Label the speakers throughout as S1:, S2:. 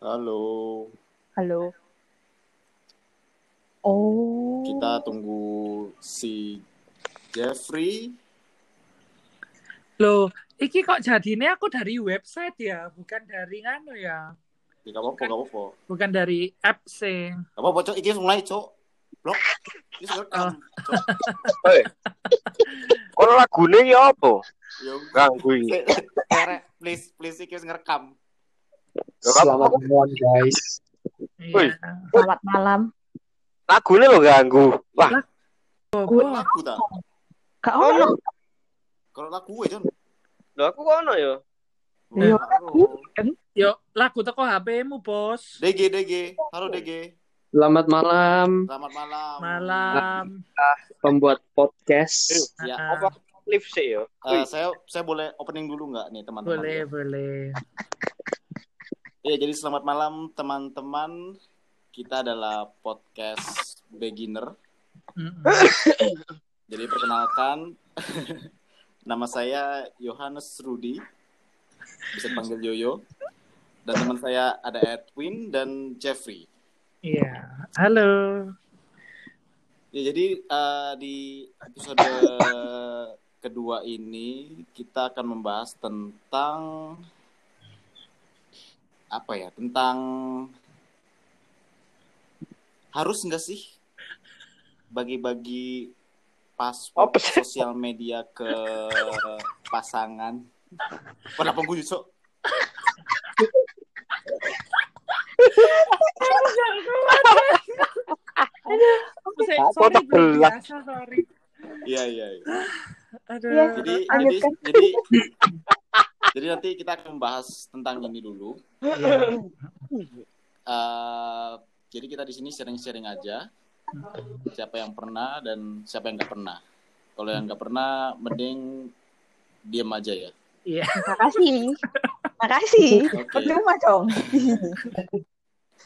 S1: Halo.
S2: Halo. Oh.
S1: Kita tunggu si Jeffrey.
S3: Loh, iki kok jadinya aku dari website ya, bukan dari nganu ya.
S1: Ya, gak apa-apa, gak apa-apa.
S3: Bukan dari app sing.
S1: Gak apa-apa, Cok. Iki mulai, Cok. Blok. Ini sekarang.
S4: Hei. Ono lagune ya apa?
S1: Ya,
S4: Ganggu iki.
S1: Kerek, please, please, iki wis ngerekam.
S5: Selamat malam guys.
S3: Iya.
S2: Selamat malam.
S4: Lagune lo ganggu. Wah,
S1: Gue lagu tak?
S2: Kak ono.
S1: Kalau lagu gue, Jon.
S4: lho aku kok ono ya.
S2: Iya,
S3: Yo, lagu teko HP-mu, Bos.
S1: DG, DG. Halo, DG.
S5: Selamat malam
S1: Selamat malam.
S3: Malam.
S5: pembuat podcast.
S1: Ya,
S3: Ah,
S4: Apa live sih ya?
S1: eh, saya saya boleh opening dulu nggak nih teman-teman?
S3: boleh, boleh.
S1: Ya, jadi selamat malam teman-teman. Kita adalah podcast beginner. Jadi perkenalkan, nama saya Yohanes Rudi, bisa panggil Yoyo. Dan teman saya ada Edwin dan Jeffrey.
S3: Iya. Halo.
S1: Ya, jadi eh, di episode kedua ini kita akan membahas tentang apa ya? Tentang harus nggak sih bagi-bagi paspor
S4: Apa sih?
S1: sosial media ke pasangan? Pada pengguyu, Cok.
S3: Saya-
S4: Apa
S3: sorry,
S4: tak
S3: gue biasa, sorry.
S1: Iya, iya, iya.
S3: Aduh.
S2: Iya.
S1: Jadi, jadi,
S2: Lanjutkan.
S1: jadi, jadi nanti kita akan membahas tentang ini dulu. Eh, jadi kita di sini sharing-sharing aja. Siapa yang pernah dan siapa yang nggak pernah. Kalau yang nggak pernah, mending diam aja ya.
S3: Iya.
S2: Makasih. Makasih.
S1: Oke.
S2: Percuma, Cong.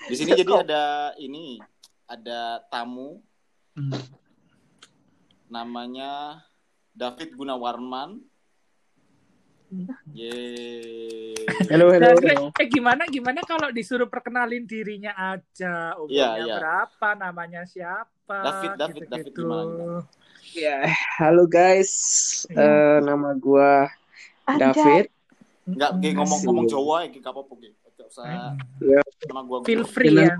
S1: Di sini jadi ada ini, ada tamu
S3: Hmm.
S1: namanya David Gunawarman. Yeay.
S5: Halo, halo.
S3: Dan, eh gimana gimana kalau disuruh perkenalin dirinya aja umurnya
S1: Iya, iya.
S3: berapa namanya siapa
S1: David, David, David,
S3: gitu-gitu.
S1: gimana?
S5: Ya, halo guys. Eh, nama gua
S2: Ada.
S5: David.
S1: Nggak, kayak ngomong-ngomong. Jawa ya, kayak apa-apa. Nggak usah
S5: Ya.
S1: nama gua.
S3: feel
S1: gua.
S3: free ya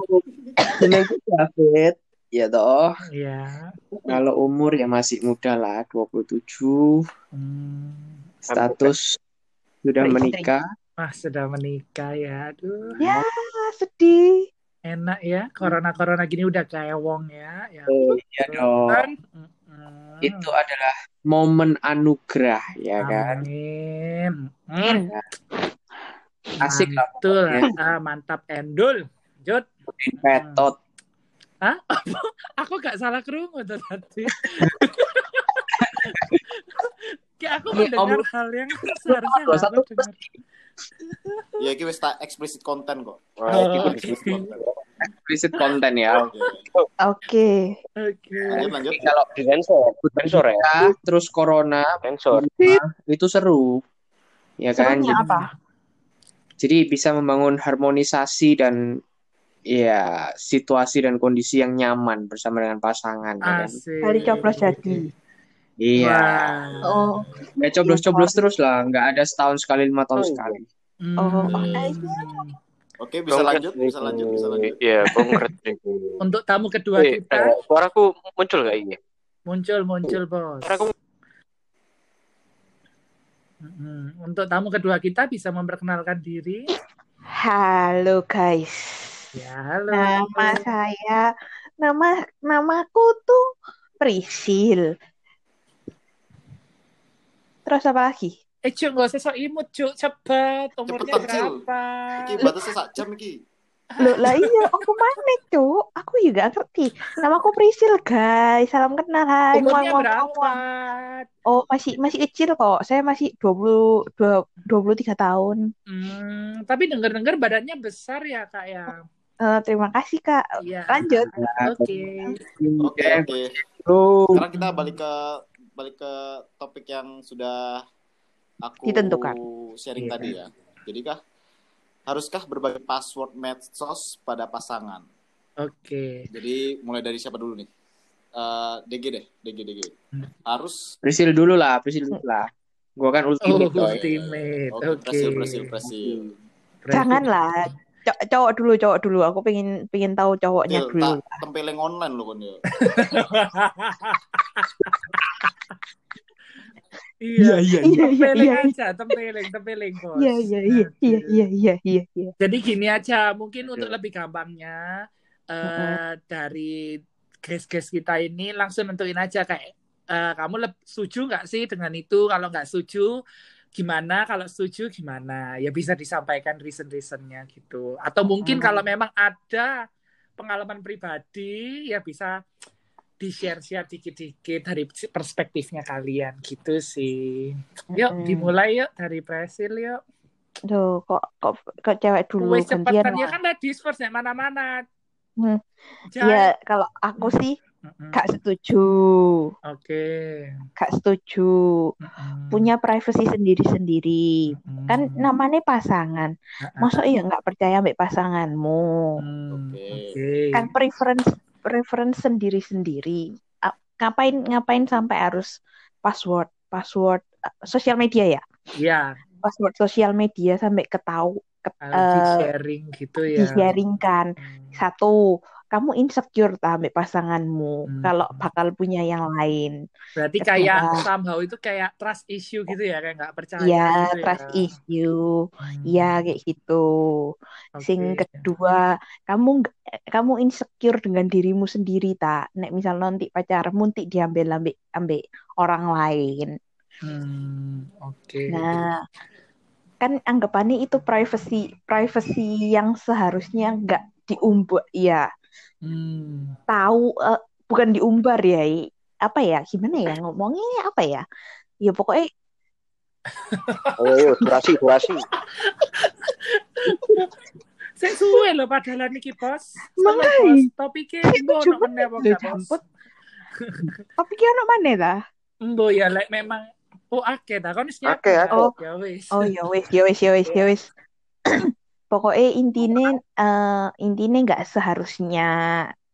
S5: jenengku David. Ya toh.
S3: Iya.
S5: Kalau umur ya masih muda lah, 27.
S3: Hmm.
S5: Status sudah menikah.
S3: Wah sudah menikah ya aduh
S2: Ya, sedih.
S3: enak ya corona corona gini udah kayak wong ya ya
S5: Oh, iya dong.
S3: kan.
S5: Itu adalah momen anugerah ya kan.
S3: amin Hmm.
S5: Asik lah.
S3: Betul.
S5: pokoknya.
S3: Ah, mantap endul. Jod.
S5: Petot.
S3: Hah? Aku gak salah kerungu tuh tadi. Kayak aku mendengar
S5: om-
S3: hal yang seharusnya
S5: Dua
S3: gak
S5: satu
S3: aku dengar.
S1: Ya, ini wis tak explicit content kok.
S3: Oh,
S1: explicit content.
S5: Explicit konten ya.
S1: Oke.
S2: Oke.
S3: Oke.
S1: Lanjut, lanjut.
S4: Kalau di sensor, sensor ya.
S5: Terus corona
S4: Sensor.
S5: itu seru. Ya kan?
S2: Serunya
S5: Jadi-
S2: apa?
S5: Jadi bisa membangun harmonisasi dan ya situasi dan kondisi yang nyaman bersama dengan pasangan ya kan.
S3: Asik.
S2: Kali coblos jadi.
S5: Iya.
S3: Wah.
S2: Oh.
S5: Ya coblos-coblos terus lah, nggak ada setahun sekali, lima tahun
S4: Oh.
S5: sekali.
S2: Oh,
S3: Hmm.
S1: Oke, bisa lanjut, bisa lanjut, bisa lanjut.
S4: Iya, konkret.
S3: Untuk tamu kedua
S4: Eh,
S3: kita
S4: eh, suaraku muncul gak ini?
S3: muncul muncul bos.
S4: Suaraku
S3: Mm-mm. Untuk tamu kedua kita bisa memperkenalkan diri.
S2: Halo guys.
S3: Ya halo.
S2: Nama saya nama namaku tuh Prisil. Terus apa lagi?
S3: Eh cuk gak usah sok imut cuk cepet umurnya
S1: Cepetan,
S3: berapa?
S1: Iki batasnya sak jam iki.
S2: Loh lah iya, aku mana cuk? Aku juga ngerti. Namaku Prisil guys. Salam kenal. Hai.
S3: Umurnya
S2: muah,
S3: berapa?
S2: muah. Oh, masih masih kecil kok. Saya masih 20 dua- 23 tahun.
S3: Hmm, tapi denger-denger badannya besar ya kak ya.
S2: Eh, terima kasih Kak.
S3: Iya.
S2: Lanjut.
S3: Oke.
S1: Oke, oke. Sekarang kita balik ke balik ke topik yang sudah aku
S2: Ditentukan.
S1: sharing
S3: Iya.
S1: tadi ya. Jadi kah Haruskah berbagi password medsos pada pasangan?
S3: Oke.
S1: Jadi mulai dari siapa dulu nih? Eh, DG deh, DG DG. Harus
S5: Prisil dulu lah, Prisil dulu lah. Gua kan
S3: Oh,
S5: ultimate coy.
S3: ultimate.
S1: Oke,
S3: Oke.
S1: presil, presil, presil.
S2: Janganlah. Co- cowok dulu, cowok dulu. Aku pengen pengen tahu cowoknya
S1: Til,
S2: dulu.
S1: tak tempeleng online loh kan ya.
S3: Iya,
S2: Iya,
S3: iya.
S2: iya,
S3: Tempeleng
S2: iya.
S3: aja, tempeleng, tempeleng, bos.
S2: Iya, iya, iya, iya, iya, iya, iya, iya.
S3: Jadi gini aja, mungkin untuk
S5: Iya.
S3: lebih gampangnya eh dari guys-guys kita ini langsung nentuin aja kayak eh, kamu setuju nggak sih dengan itu? Kalau nggak setuju gimana? Kalau setuju gimana? Ya bisa disampaikan reason-reasonnya gitu. Atau mungkin
S2: Hmm.
S3: kalau memang ada pengalaman pribadi ya bisa di-share-share dikit-dikit dari perspektifnya kalian gitu sih. Yuk
S2: Mm-mm.
S3: dimulai yuk dari Brasil yuk.
S2: Tuh, kok kok kok cewek dulu
S3: Wes
S2: gantian
S3: cepetan ya
S2: lah.
S3: kan ladies first ya mana-mana.
S2: Hmm. Iya, kalau aku sih gak setuju.
S3: Oke.
S2: Gak setuju.
S3: Mm-mm.
S2: Punya privacy sendiri-sendiri.
S3: Mm-mm.
S2: Kan namanya pasangan.
S3: Mm-mm.
S2: Masa iya nggak percaya mbak pasanganmu?
S3: Hmm,
S1: Oke.
S3: Oke.
S2: Kan preference preference sendiri-sendiri. Ngapain ngapain sampai harus password password uh, sosial media ya?
S3: Iya,
S2: Password sosial media sampai ketahu ke-
S3: harus
S2: eh,
S3: di-sharing gitu ya.
S2: di-sharingkan.
S3: Hmm.
S2: Satu, kamu insecure tak ambek pasanganmu
S3: Hmm.
S2: kalau bakal punya yang lain.
S3: Berarti
S2: Kedua.
S3: kayak somehow itu kayak trust issue gitu ya, kayak nggak percaya
S2: Iya,
S3: gitu
S2: trust
S3: ya.
S2: issue.
S3: Hmm,
S2: Iya, kayak gitu. Sing
S3: oke.
S2: kedua, kamu nggak- kamu insecure dengan dirimu sendiri tak? Nek misal nanti pacarmu nanti diambil ambek ambek orang lain.
S3: Hmm, oke.
S2: Nah, kan anggapannya itu privacy privacy yang seharusnya nggak diumbar ya.
S3: Hmm,
S2: Tahu eh, bukan diumbar ya. Apa ya? Gimana ya ngomongnya apa ya? Ya pokoknya
S4: Ayo, ayo, durasi, durasi.
S3: Saya suwe loh padahal niki bos. Bos. Topiknya mbo
S2: Coba
S3: ono meneh bos?
S2: jambut. tapi ki ono mana ta?
S3: Mbo ya lek memang oh akeh ta kon wis nyiapin
S4: Akeh,
S3: ta?
S2: akeh.
S3: Ya wis.
S2: Oh ya wis, ya wis, ya wis, ya wis. Pokoknya intinya eh intinya nggak seharusnya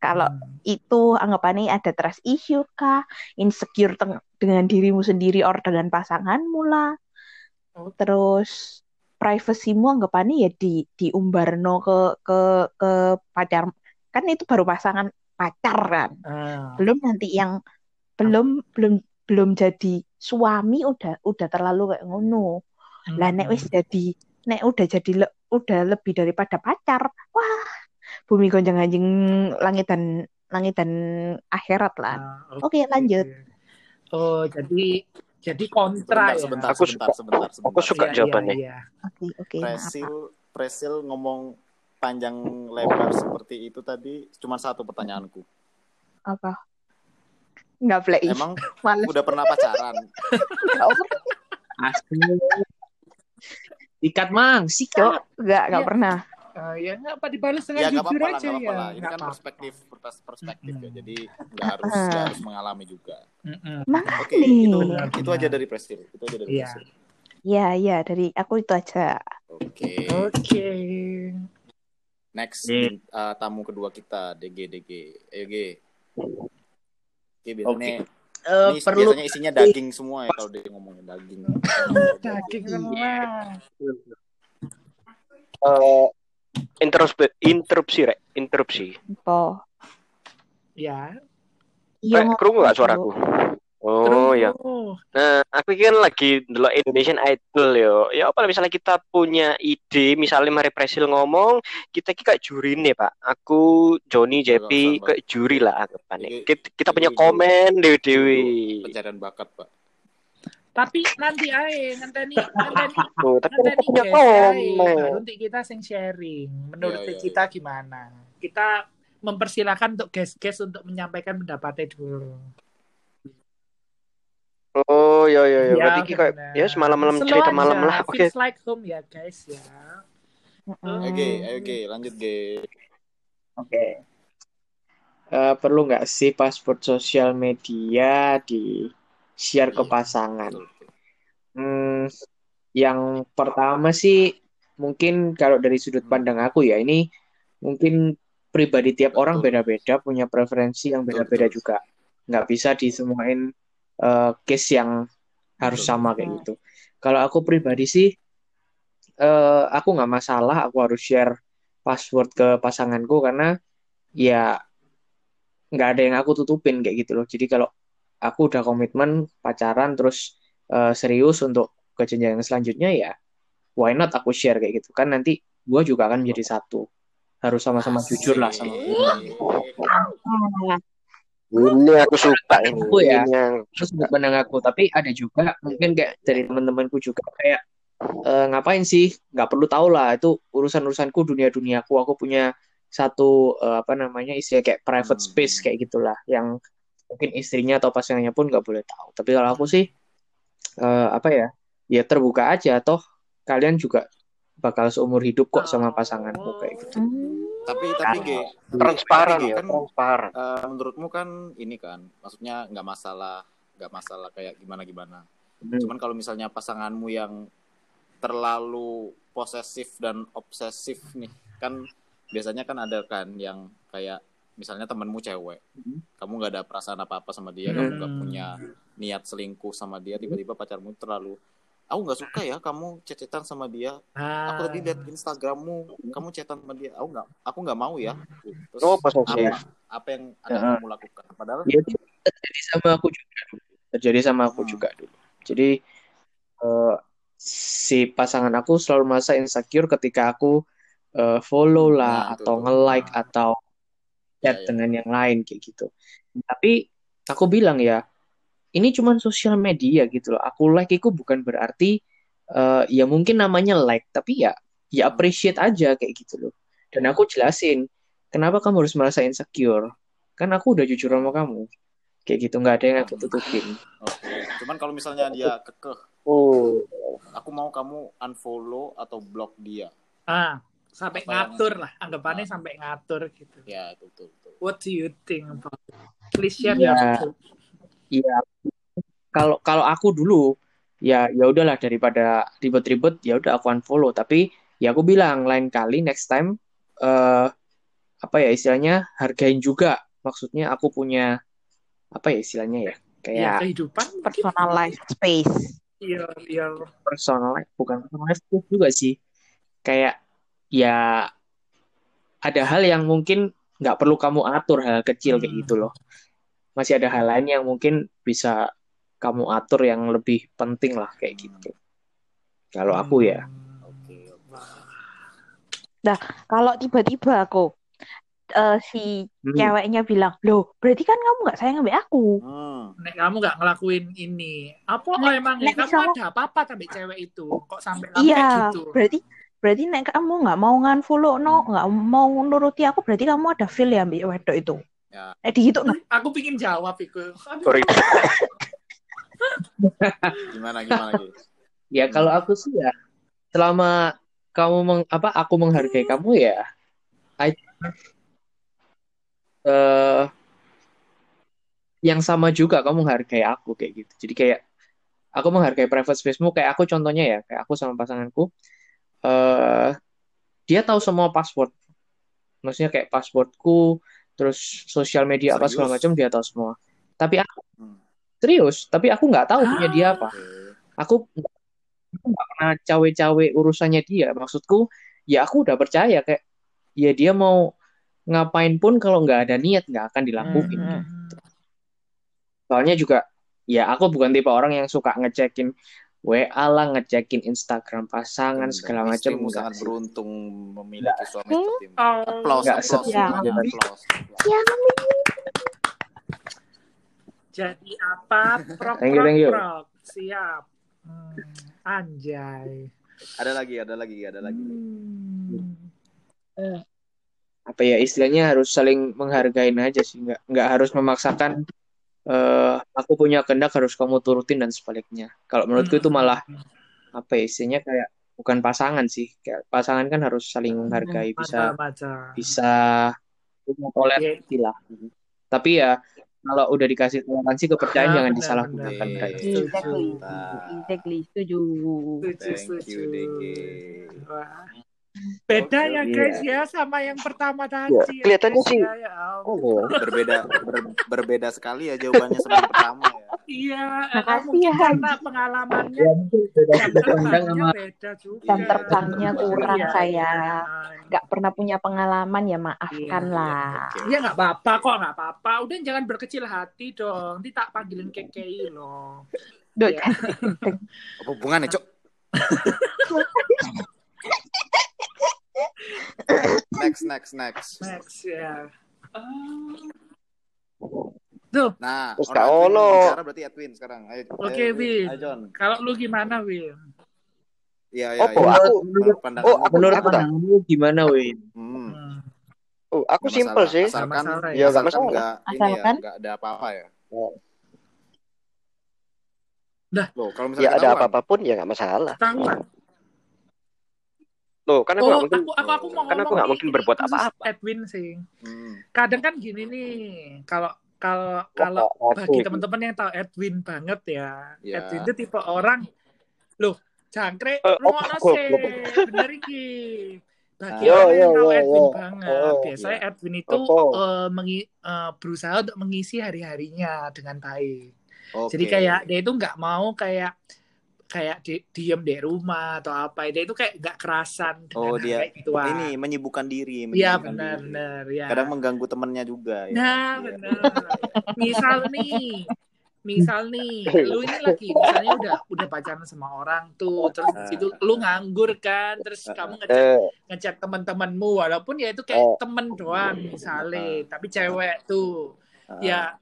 S2: kalau
S3: Hmm.
S2: itu anggapannya ada trust issue kah, insecure dengan dirimu sendiri or dengan pasanganmu lah. Terus privasimu anggapannya ya di diumbarno ke ke ke pacar. Kan itu baru pasangan pacar kan.
S3: Ah.
S2: Belum nanti yang belum belum belum jadi suami udah udah terlalu kayak ngono. Lah nek wis jadi nek udah jadi le- udah lebih daripada pacar. Wah, bumi gonjang anjing langit dan langit dan akhirat lah.
S3: Ah,
S2: Oke, lanjut.
S3: Oh, jadi jadi kontra
S1: Sebentar,
S3: ya.
S1: sebentar,
S4: Aku
S1: sebentar,
S4: suka-
S1: sebentar, sebentar.
S4: aku suka
S3: Iya,
S4: jawabannya.
S3: Iya, iya.
S2: Oke, oke. maaf.
S1: Presil, Presil ngomong panjang lebar seperti itu tadi cuma satu pertanyaanku.
S2: Apa? Nggak play.
S1: Emang
S2: Males.
S1: udah pernah pacaran?
S5: Asli. Ikat mang, sikat.
S2: Nggak, nggak
S3: Iya.
S2: pernah.
S3: Ah, ya nggak apa dibalas dengan
S1: ya nggak
S3: jujur
S1: apa-apa lah,
S3: aja
S1: nggak
S3: ya.
S1: apa-apa lah. Ini
S3: Nggak
S1: kan
S3: apa-apa.
S1: perspektif, pers- perspektif ya.
S3: Mm-mm.
S1: Jadi nggak harus
S2: Ah.
S1: nggak harus mengalami juga.
S3: Mm-mm.
S2: Mana
S1: Oke, itu
S3: Benar,
S1: itu
S3: benar.
S1: aja dari Presil. Itu aja dari
S3: Iya.
S1: Presil.
S2: Ya, ya, dari aku itu aja.
S1: Oke.
S3: Oke.
S1: Next
S5: Iya.
S1: bin- uh, tamu kedua kita DG DG. Ayo G. Oke, biasanya
S5: Eh,
S1: ini
S5: perlu
S1: biasanya isinya daging semua ya kalau dia ngomongin daging.
S3: Daging semua.
S4: Eh, interupsi, interupsi, Rek. Interupsi.
S2: Po.
S3: Ya.
S2: Iya,
S4: Rek, kerungu gak suaraku? Oh ya. Nah, aku kan lagi dulu Indonesian Idol yo. Ya apa misalnya kita punya ide, misalnya Mari Presil ngomong, kita ki kayak juri nih Pak. Aku Joni
S1: usah, Pak.
S4: kayak juri lah anggapannya.
S1: Ini-
S4: Kita, kita
S1: ini
S4: punya komen dewi dewi.
S1: Pencarian bakat, Pak.
S3: Tapi nanti ae ngenteni ngenteni
S4: Tuh, tapi kita punya komen.
S3: Nanti kita sing sharing. Menurut
S1: Iya, iya,
S3: kita gimana? Kita mempersilahkan untuk guest-guest untuk menyampaikan pendapatnya dulu.
S4: Oh ya ya ya.
S3: Ya,
S4: Berarti kayak ya semalam malam
S3: Slow
S4: cerita
S3: aja,
S4: malam lah. Oke.
S3: Feels like home ya guys ya.
S1: Ayo G, ayo G, lanjut G.
S5: Oke. Eh, perlu nggak sih password sosial media di share ke
S1: Iya,
S5: pasangan? Hmm, yang pertama sih mungkin kalau dari sudut
S1: Hmm.
S5: pandang aku ya ini mungkin pribadi tiap orang beda-beda punya preferensi yang beda-beda juga nggak bisa disemuain eh, case yang harus
S1: Betul.
S5: sama kayak gitu. Kalau aku pribadi sih eh, aku nggak masalah aku harus share password ke pasanganku karena ya nggak ada yang aku tutupin kayak gitu loh. Jadi kalau aku udah komitmen pacaran terus eh, serius untuk ke jenjang selanjutnya ya why not aku share kayak gitu? Kan nanti gua juga akan menjadi satu. Harus sama-sama jujur lah sama
S1: Asik.
S4: Ini aku suka ini.
S5: Aku ya.
S4: Ini yang
S5: itu sudut pandang aku tapi ada juga mungkin kayak dari teman-temanku juga kayak eh, ngapain sih nggak perlu tahu lah itu urusan urusanku dunia duniaku aku punya satu eh, apa namanya istilah kayak private
S1: Hmm.
S5: space kayak gitulah yang mungkin istrinya atau pasangannya pun nggak boleh tahu tapi kalau aku sih eh, apa ya ya terbuka aja toh kalian juga bakal seumur hidup kok sama pasanganku kayak gitu
S2: Hmm.
S1: Tapi tapi G,
S4: transparan
S1: Tapi,
S4: ya,
S1: kan-
S4: transparan.
S1: eh, menurutmu kan ini kan, maksudnya nggak masalah, nggak masalah kayak gimana gimana.
S5: Hmm.
S1: Cuman kalau misalnya pasanganmu yang terlalu posesif dan obsesif nih, kan biasanya kan ada kan yang kayak misalnya temenmu cewek,
S5: Mhm.
S1: kamu nggak ada perasaan apa apa sama dia,
S5: Mhm.
S1: kamu nggak punya niat selingkuh sama dia, tiba-tiba pacarmu terlalu, aku nggak suka ya kamu cecetan sama dia,
S3: Ah.
S1: aku tadi lihat Instagrammu, kamu chatan sama dia, aku nggak, aku nggak mau ya. Terus
S4: Oh, posesif.
S1: apa, apa yang akan
S5: Ya.
S1: kamu lakukan? Padahal
S5: Ya, itu terjadi sama aku juga dulu. Terjadi sama aku
S1: Hmm.
S5: juga dulu. Jadi eh, si pasangan aku selalu merasa insecure ketika aku eh, follow lah
S1: Nah,
S5: atau
S1: tuh.
S5: nge-like
S1: Nah.
S5: atau chat
S1: Ya, ya.
S5: dengan yang lain kayak gitu. Tapi aku bilang ya, ini cuman sosial media gitu loh. Aku like itu bukan berarti eh, ya mungkin namanya like, tapi ya ya appreciate aja kayak gitu loh. Dan aku jelasin, kenapa kamu harus merasa insecure? Kan aku udah jujur sama kamu. Kayak gitu, nggak ada yang aku tutupin.
S1: Oke. Cuman kalau misalnya dia kekeh,
S4: Oh,
S1: aku mau kamu unfollow atau block dia.
S3: Ah, sampai
S1: Apa yang-
S3: ngatur lah. Anggapannya
S1: Ah.
S3: sampai ngatur gitu.
S1: Ya, betul betul.
S3: What do you think about? Please share
S5: Iya.
S3: your
S5: Iya, kalau kalau aku dulu ya ya udahlah daripada ribet-ribet ya udah aku unfollow. Tapi ya aku bilang lain kali next time eh apa ya istilahnya hargain juga. Maksudnya aku punya apa ya istilahnya ya
S3: ya,
S5: kayak
S3: kehidupan
S2: Personalized space.
S3: your your
S5: personal life bukan personal life juga sih kayak ya ada hal yang mungkin nggak perlu kamu atur hal kecil kayak
S3: Hmm.
S5: gitu loh masih ada hal lain yang mungkin bisa kamu atur yang lebih penting lah kayak gitu kalau aku ya
S1: Oke, oke.
S2: Kalau tiba-tiba aku eh, si
S5: Hmm.
S2: ceweknya bilang, loh berarti kan kamu nggak sayang sama aku.
S1: Hmm.
S3: nek kamu nggak ngelakuin ini apa oh,
S2: Nek-
S3: emang
S2: nek
S3: kamu
S2: misal-
S3: ada apa-apa sampai cewek itu kok sampai kamu kayak
S2: Iya,
S3: gitu
S2: berarti berarti nek kamu nggak mau nganfollow no, nggak mau nuruti aku, berarti kamu ada feel ya mbak wedok itu.
S1: Ya.
S2: Eh di gitu no.
S3: aku pingin jawab itu
S4: sorry.
S1: Gimana gimana Gi?
S5: ya kalau aku sih ya selama kamu meng, apa aku menghargai kamu ya I, eh, yang sama juga kamu menghargai aku kayak gitu jadi kayak aku menghargai private spacemu kayak aku contohnya ya kayak aku sama pasanganku eh dia tahu semua password maksudnya kayak passwordku terus sosial media apa segala macam dia tahu semua tapi aku
S1: Hmm.
S5: serius tapi aku nggak tahu punya dia apa
S1: Oke.
S5: aku aku nggak pernah cawe-cawe urusannya dia maksudku ya aku udah percaya kayak ya dia mau ngapain pun kalau nggak ada niat nggak akan dilakuin
S2: Hmm.
S5: soalnya juga ya aku bukan tipe orang yang suka ngecekin WA lah ngecekin Instagram pasangan segala macam
S1: sangat
S5: sih.
S1: beruntung memiliki suami seperti ini. Applause,
S5: Nggak
S1: applause,
S2: setia.
S1: semuanya, applause.
S2: Ya,
S3: jadi apa prok
S5: Thank you, thank you.
S3: prok siap Hmm, anjay
S1: Ada lagi, ada lagi, ada lagi.
S3: Hmm.
S5: apa ya istilahnya harus saling menghargain aja sih nggak nggak harus memaksakan eh aku punya kehendak harus kamu turutin dan sebaliknya kalau menurutku itu malah apa ya istilahnya kayak bukan pasangan sih kayak pasangan kan harus saling menghargai bisa
S3: Baca-baca.
S5: bisa punya toleransi lah tapi ya kalau udah dikasih toleransi kepercayaan
S3: Ah,
S5: jangan
S3: benar,
S5: disalahgunakan
S1: benar.
S5: berarti.
S1: Setuju.
S2: Exactly. Exactly. Setuju.
S3: Setuju,
S1: Thank you.
S3: Wah. Beda ya guys ya sama yang pertama tadi.
S4: Ya,
S3: ya,
S4: kelihatannya sih.
S3: ya, ya.
S4: Oh,
S1: Berbeda ber- berbeda sekali ya jawabannya sama yang pertama ya.
S3: Iya,
S2: Makasih
S3: mungkin
S2: ya,
S3: karena pengalamannya
S5: Ya
S3: jam
S5: pandang
S3: terbangnya
S5: sama
S3: beda juga.
S2: Jam
S1: Iya,
S2: terbangnya
S1: jam
S2: kurang
S3: Iya,
S2: saya.
S3: iya.
S2: Nggak pernah punya pengalaman ya maafkan
S3: Iya,
S2: lah.
S1: Oke.
S3: Ya nggak apa-apa kok, nggak apa-apa. Udah jangan berkecil hati dong. Nanti tak panggilin kekei loh.
S2: Duh,
S3: Ya.
S1: Apa hubungannya, Cok? next, next, next.
S3: Next ya. Ah. Tuh,
S1: Nah,
S4: Terus
S1: Edwin
S4: Ono.
S1: bicara berarti Edwin sekarang. Ayo,
S3: Oke, Win.
S1: Ayo, John.
S3: kalau lu gimana, Win?
S1: Iya, iya,
S4: Apa?
S1: iya.
S4: Aku-
S1: Menurut pandangan
S4: Oh, aku-
S5: menurut pandanganmu gimana Win?
S1: hmm,
S3: Hmm.
S4: oh, aku
S1: nggak
S4: simpel
S1: masalah.
S4: sih.
S1: Asalkan,
S3: masalah
S4: ya. Ya, nggak
S1: asalkan
S4: masalah.
S1: nggak ini ya,
S2: Asalkan?
S1: nggak ada apa-apa ya.
S3: Dah.
S1: Loh, kalau
S4: Ya
S1: misalnya
S4: ada
S1: ketahuan,
S4: apa-apa pun ya nggak masalah.
S3: Ketahuan.
S4: Loh, kan aku
S3: Oh,
S4: mungkin
S3: aku, aku, aku mau
S4: kan aku
S3: ngomong
S4: nggak mungkin
S3: ini
S4: berbuat apa-apa.
S3: Edwin sih.
S1: hmm,
S3: Kadang kan gini nih, kalau kalau kalau
S4: Apa-
S3: bagi teman-teman yang tahu Edwin banget ya,
S1: Ya.
S3: Edwin itu tipe orang, loh, jangkrik,
S4: Eh,
S3: lu ngono
S4: apa-
S3: sih, bener iki. Bagi
S4: Yo,
S3: orang yang
S4: yo,
S3: tahu
S4: yo,
S3: Edwin
S4: yo.
S3: banget,
S4: Oh,
S3: biasanya
S1: ya.
S3: Edwin itu
S4: Apa?
S3: eh, mengi- eh, berusaha untuk mengisi hari-harinya dengan baik.
S1: oke.
S3: Jadi kayak dia itu nggak mau kayak kayak di, diem di rumah atau apa, dia itu kayak nggak kerasan dengan
S1: Oh, dia
S3: kayak gituan.
S1: ini menyibukkan diri,
S3: Iya benar
S1: diri.
S3: benar ya.
S1: Kadang mengganggu temennya juga ya.
S3: Nah,
S1: Iya.
S3: benar. Misal nih, misal nih, lu ini lagi misalnya udah udah pacaran sama orang tuh, terus
S1: Ah.
S3: itu lu nganggur kan, terus
S1: Ah,
S3: kamu ngechat
S4: Eh,
S3: ngechat teman-temanmu walaupun ya itu kayak
S4: Oh.
S3: temen doang misalnya, tapi cewek tuh.
S1: Ah,
S3: Ya,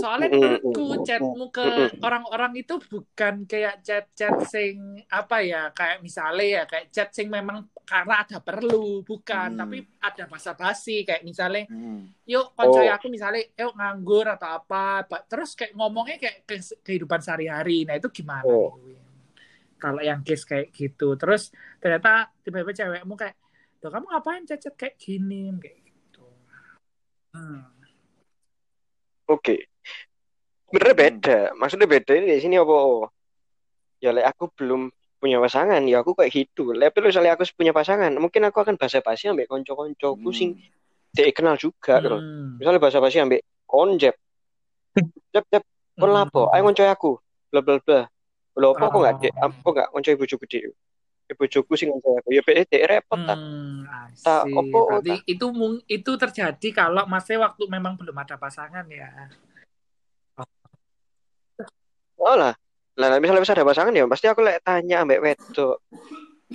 S3: soalnya
S4: mm, mm,
S3: menurutku
S4: mm,
S3: chatmu ke orang-orang itu bukan kayak chat-chat sing apa ya, kayak misalnya ya kayak chat sing memang karena ada perlu, bukan,
S1: Hmm.
S3: tapi ada basa-basi kayak misalnya
S1: hmm.
S3: yuk koncoy
S4: Oh.
S3: aku misalnya yuk nganggur atau apa terus kayak ngomongnya kayak ke kehidupan sehari-hari nah itu gimana
S4: Oh.
S3: Win? kalau yang case kayak gitu terus ternyata tiba-tiba cewekmu kayak Loh, kamu ngapain chat kayak gini kayak gitu hmm.
S4: Oke. Sebenarnya beda. Maksudnya beda ini di sini apa? Ya, lek aku belum punya pasangan, ya aku kayak gitu. Lek misalnya aku punya pasangan, mungkin aku akan basa-basi ambek konco-koncoku sing dia kenal juga.
S3: Hmm.
S4: Misalnya basa-basi ambek konjep. Jep, jep, kon lapo? Ayo konco aku. Bla bla bla. Lho, apa kok nggak dek? Kok nggak konco ibu cucu cucu sing aku. Ya dek repot ta.
S3: Hmm, see.
S4: opo,
S3: Berarti itu mung- itu terjadi kalau masih waktu memang belum ada pasangan ya.
S4: Oh lah. Lah lah, misalnya bisa ada pasangan ya pasti aku lek tanya ambek wedok.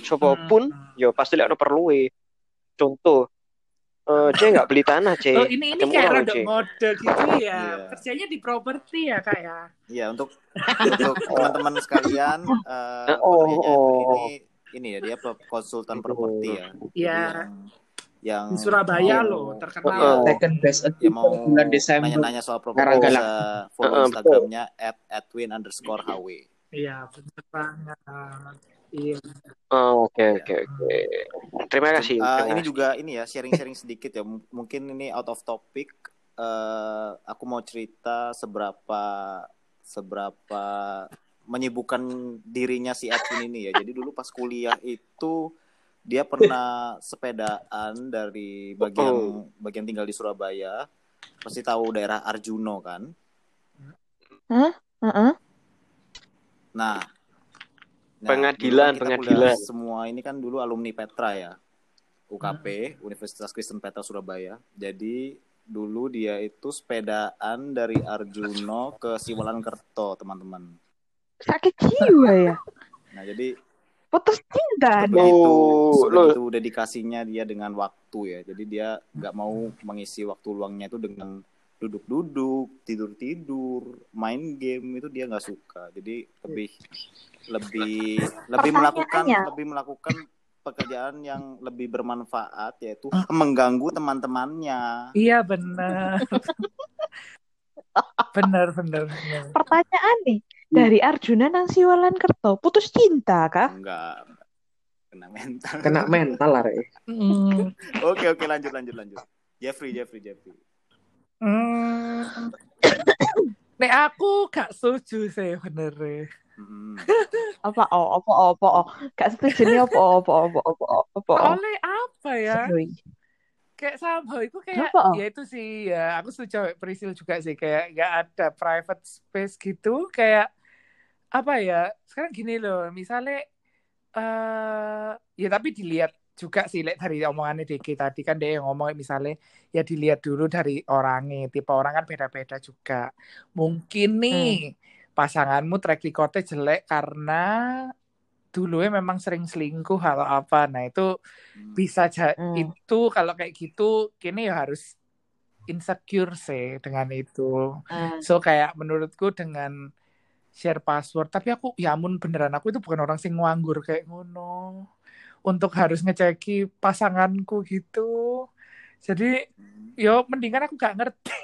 S4: Sopo
S3: Hmm.
S4: pun ya pasti lek ono perlu Contoh eh C nggak beli tanah C.
S3: Oh, ini ini kayak rada
S4: C.
S3: ngode gitu ya.
S1: Iya.
S3: Kerjanya di properti ya, Kak ya.
S1: Iya untuk untuk teman-teman sekalian eh
S4: Oh, oh.
S1: ini ini ya dia konsultan properti ya.
S3: Iya.
S1: Yang,
S3: Di Surabaya
S1: mau-
S3: loh, terkenal.
S4: Oh.
S5: Second best
S1: Ya mau
S5: bulan Desember.
S1: nanya-nanya soal properti bisa follow
S4: Heeh,
S1: Instagramnya at edwin underscore hw.
S3: Iya, bener banget. Iya.
S4: Oh, oke oke oke. Terima kasih. Terima
S1: ini
S4: kasih.
S1: juga ini ya sharing-sharing sedikit ya. M- Mungkin ini out of topic. Eh, aku mau cerita seberapa seberapa menyibukkan dirinya si Edwin ini ya. Jadi dulu pas kuliah itu dia pernah sepedaan dari bagian bagian tinggal di Surabaya. Pasti tahu daerah Arjuno kan?
S2: Heeh.
S1: Nah, nah,
S4: Pengadilan,
S1: kan
S4: pengadilan.
S1: Semua ini kan dulu alumni Petra ya. UKP, Universitas Kristen Petra Surabaya. Jadi dulu dia itu sepedaan dari Arjuno ke Siwalan Kerto, teman-teman.
S2: Sakit jiwa ya.
S1: Nah, jadi
S2: Putus cinta.
S1: begitu
S4: Oh,
S1: sebegitu dedikasinya dia dengan waktu ya. Jadi dia nggak mau mengisi waktu luangnya itu dengan duduk-duduk, tidur-tidur, main game itu dia nggak suka. Jadi lebih lebih lebih melakukan lebih melakukan pekerjaan yang lebih bermanfaat yaitu mengganggu teman-temannya.
S3: Iya, benar. benar, benar, benar.
S2: Pertanyaan nih, dari Arjuna nang Siwalan Kerto, putus cinta kah?
S1: Enggak kena mental.
S5: Kena mental lah, Rek.
S3: Hmm.
S1: Oke oke lanjut lanjut lanjut. Jeffrey Jeffrey Jeffrey.
S3: Hmm. Nek aku gak setuju sih bener.
S1: Mm-mm.
S2: Apa oh, apa oh, apa oh. Gak setuju nih apa oh, apa oh, apa oh, apa oh, apa oh.
S3: Oleh apa ya?
S2: Sorry.
S3: Kayak sama itu kayak
S2: Kenapa?
S3: ya itu sih ya aku setuju Prisil juga sih kayak gak ada private space gitu kayak apa ya sekarang gini loh misalnya eh ya tapi dilihat juga sih lihat dari omongannya Diki tadi kan dia yang ngomong misalnya ya dilihat dulu dari orangnya tipe orang kan beda-beda juga mungkin nih pasanganmu track recordnya jelek karena dulunya memang sering selingkuh atau apa nah itu
S1: Hmm.
S3: bisa
S2: Hmm.
S3: itu kalau kayak gitu kini ya harus insecure sih dengan itu
S2: Hmm.
S3: so kayak menurutku dengan share password tapi aku ya ampun beneran aku itu bukan orang sing nganggur kayak ngono untuk harus ngeceki pasanganku gitu jadi yo mendingan aku gak ngerti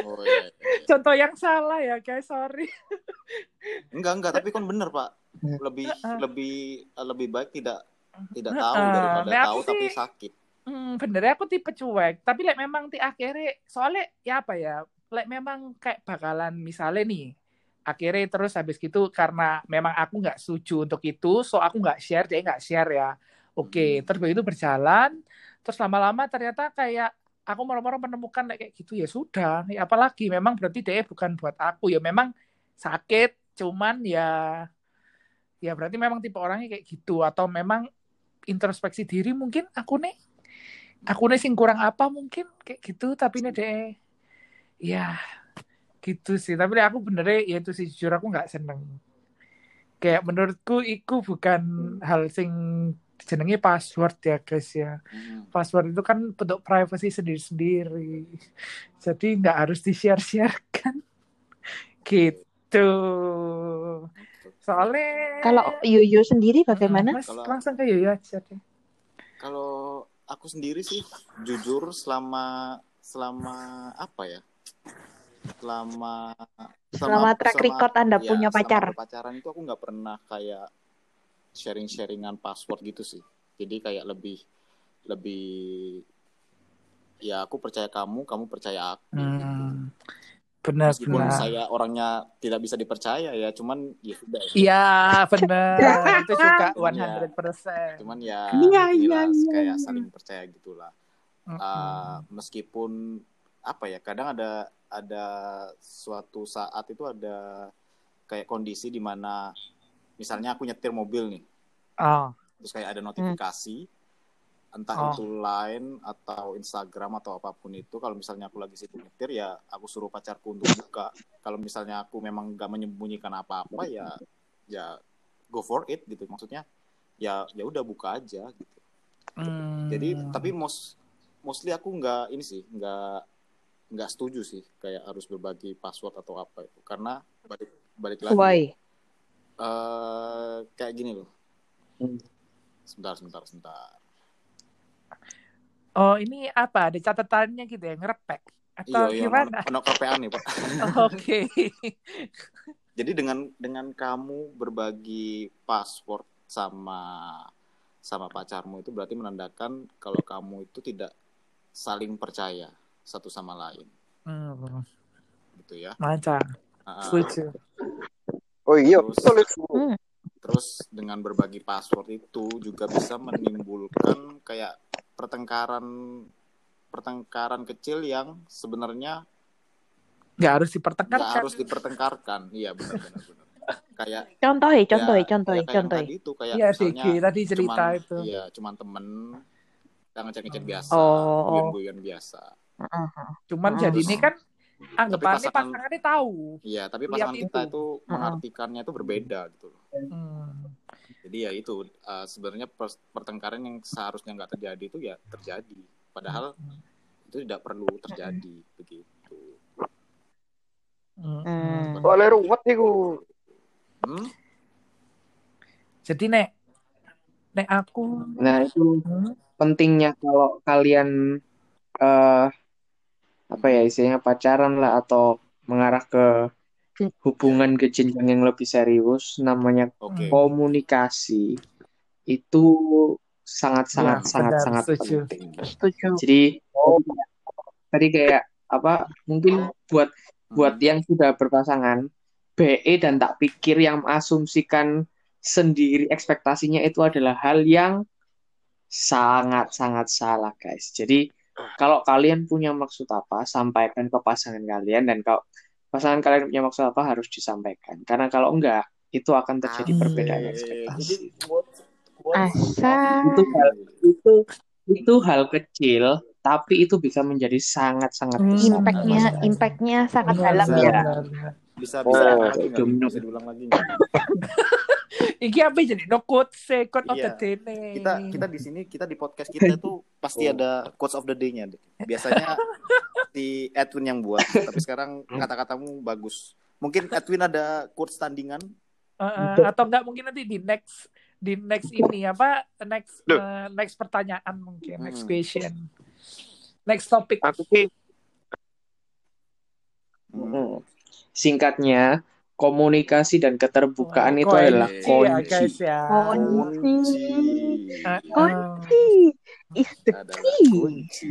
S1: Oh iya, iya, iya.
S3: contoh yang salah ya guys sorry
S1: Enggak enggak, tapi kan bener Pak.
S5: Hmm.
S1: Lebih
S3: Heeh.
S1: lebih lebih baik tidak tidak tahu daripada
S3: Nah,
S1: tahu
S3: aku
S1: tapi
S3: sih-
S1: sakit.
S3: Hmm, benernya aku tipe cuek. Tapi like, memang di akhirnya, soalnya ya apa ya, like, memang kayak bakalan misalnya nih, akhirnya terus habis gitu karena memang aku nggak setuju untuk itu, so aku nggak share, dia nggak share ya. Oke,
S1: Hmm.
S3: terus begitu berjalan, terus lama-lama ternyata kayak aku moro-moro menemukan kayak gitu ya sudah. Ya, apalagi memang berarti dia bukan buat aku ya memang sakit, cuman ya ya berarti memang tipe orangnya kayak gitu atau memang introspeksi diri mungkin aku nih aku nih sing kurang apa mungkin kayak gitu tapi nih deh ya gitu sih. Tapi aku benernya ya itu sih jujur aku nggak seneng. Kayak menurutku itu bukan hal sing jenenge password ya guys ya.
S1: Hmm.
S3: password itu kan bentuk privacy sendiri-sendiri. Jadi nggak harus di-share-sharekan gitu. Soalnya
S2: Kalau Yuyu sendiri bagaimana?
S3: Mas,
S1: Kalau-
S3: langsung ke Yoyo aja deh.
S1: Kalau aku sendiri sih jujur selama selama apa ya? Selama
S2: Selama track record Anda
S1: ya,
S2: punya
S1: selama
S2: pacar.
S1: pacaran itu aku nggak pernah kayak sharing-sharingan password gitu sih. Jadi kayak lebih lebih ya aku percaya kamu, kamu percaya aku. gitu.
S3: Hmm, benar
S1: Meskipun
S3: benar.
S1: saya orangnya tidak bisa dipercaya ya, cuman ya sudah. ya.
S3: Iya benar itu juga
S1: Cuman
S3: 100%.
S1: ya- Cuman ya
S2: Iya,
S1: inilah
S2: iya, iya,
S1: kayak
S2: iya.
S1: saling percaya gitulah.
S3: Mm-mm.
S1: Uh, meskipun apa ya kadang ada ada suatu saat itu ada kayak kondisi di mana misalnya aku nyetir mobil nih.
S3: Oh,
S1: terus kayak ada notifikasi entah
S3: Oh.
S1: itu line atau Instagram atau apa pun itu kalau misalnya aku lagi sibuk nyetir ya aku suruh pacarku untuk buka. Kalau misalnya aku memang gak menyembunyikan apa-apa ya ya go for it gitu. Maksudnya ya ya udah buka aja gitu.
S3: Hmm.
S1: jadi tapi most mostly aku nggak ini sih nggak nggak setuju sih kayak harus berbagi password atau apa itu karena balik balik lagi
S2: Why?
S1: eh kayak gini loh
S5: Hmm.
S1: sebentar sebentar sebentar
S3: Oh ini apa? Ada catatannya gitu ya ngerepek atau
S1: iya iya
S3: gimana?
S1: ono KPA nih pak
S3: Oke.
S1: jadi dengan dengan kamu berbagi password sama sama pacarmu itu berarti menandakan kalau kamu itu tidak saling percaya satu sama lain
S3: Hmm,
S1: gitu ya
S3: lancar.
S1: Ah,
S3: Setuju.
S4: Oh iya,
S1: Terus-
S4: betul itu.
S2: Hmm.
S1: Terus dengan berbagi password itu juga bisa menimbulkan kayak pertengkaran pertengkaran kecil yang sebenarnya
S3: Nggak harus
S1: nggak
S3: dipertengkarkan.
S1: harus dipertengkarkan. Iya benar benar benar. Kayak
S2: Contohi, contohi,
S1: ya,
S2: contohi,
S1: ya kayak yang
S2: contohi.
S1: tadi itu kayak
S3: Iya
S1: misalnya
S3: tadi cerita
S1: cuman,
S3: itu.
S1: Iya, cuman temen yang ngechat-ngechat
S3: Hmm.
S1: biasa,
S2: Oh.
S1: guyon-guyon biasa.
S2: Heeh.
S3: Cuman
S2: Hmm.
S3: jadi ini kan anggapannya
S1: pasangan-
S3: pasangannya tahu.
S1: Iya, tapi pasangan kita
S3: itu.
S1: itu mengartikannya itu berbeda gitu loh.
S3: Hmm.
S1: Jadi ya itu uh, sebenarnya pertengkaran yang seharusnya nggak terjadi itu ya terjadi. Padahal itu tidak perlu terjadi begitu.
S3: Hmm.
S2: Hmm.
S4: Soalnya ruwet nih ku.
S1: Hmm?
S3: Jadi nek nek aku
S5: Nah, itu
S3: hmm,
S5: pentingnya kalau kalian eh apa ya istilahnya pacaran lah atau mengarah ke hubungan ke jenjang yang lebih serius namanya
S1: Oke.
S5: komunikasi itu sangat sangat
S3: Ya,
S5: sangat
S3: benar,
S5: sangat
S3: setuju.
S5: penting.
S2: Setuju.
S5: Jadi tadi kayak apa mungkin buat buat yang sudah berpasangan, BE dan tak pikir yang mengasumsikan sendiri ekspektasinya itu adalah hal yang sangat-sangat salah, guys. Jadi, kalau kalian punya maksud apa, sampaikan ke pasangan kalian dan kalau pasangan kalian punya maksud apa harus disampaikan. Karena kalau enggak, itu akan terjadi
S3: Ah,
S5: perbedaan
S3: iya.
S5: ekspektasi.
S1: Jadi quotes quotes
S2: Asa.
S5: Itu hal itu itu hal kecil, tapi itu bisa menjadi sangat-sangat
S3: Hmm.
S5: besar.
S2: Impactnya, impactnya sangat dalam ya.
S1: bisa bisa
S4: Oh,
S5: domino.
S1: bisa diulang lagi?
S3: Iki apa jadi no quote say quote of the
S1: Iya.
S3: day nih.
S1: kita kita di sini kita di podcast kita tuh pasti ada quotes of the day-nya biasanya si Edwin yang buat tapi sekarang kata-katamu bagus mungkin Edwin ada quotes tandingan
S3: Uh, uh, atau enggak mungkin nanti di next di next ini apa next uh, next pertanyaan mungkin next
S1: Hmm.
S3: question next topic
S4: Aku
S1: Hmm.
S5: Hmm. Singkatnya, komunikasi dan keterbukaan itu
S3: Kunci
S5: adalah
S3: ya
S5: kunci.
S3: guys ya
S2: Kunci.
S3: Uh, uh,
S2: Kunci. Is the key.
S1: kunci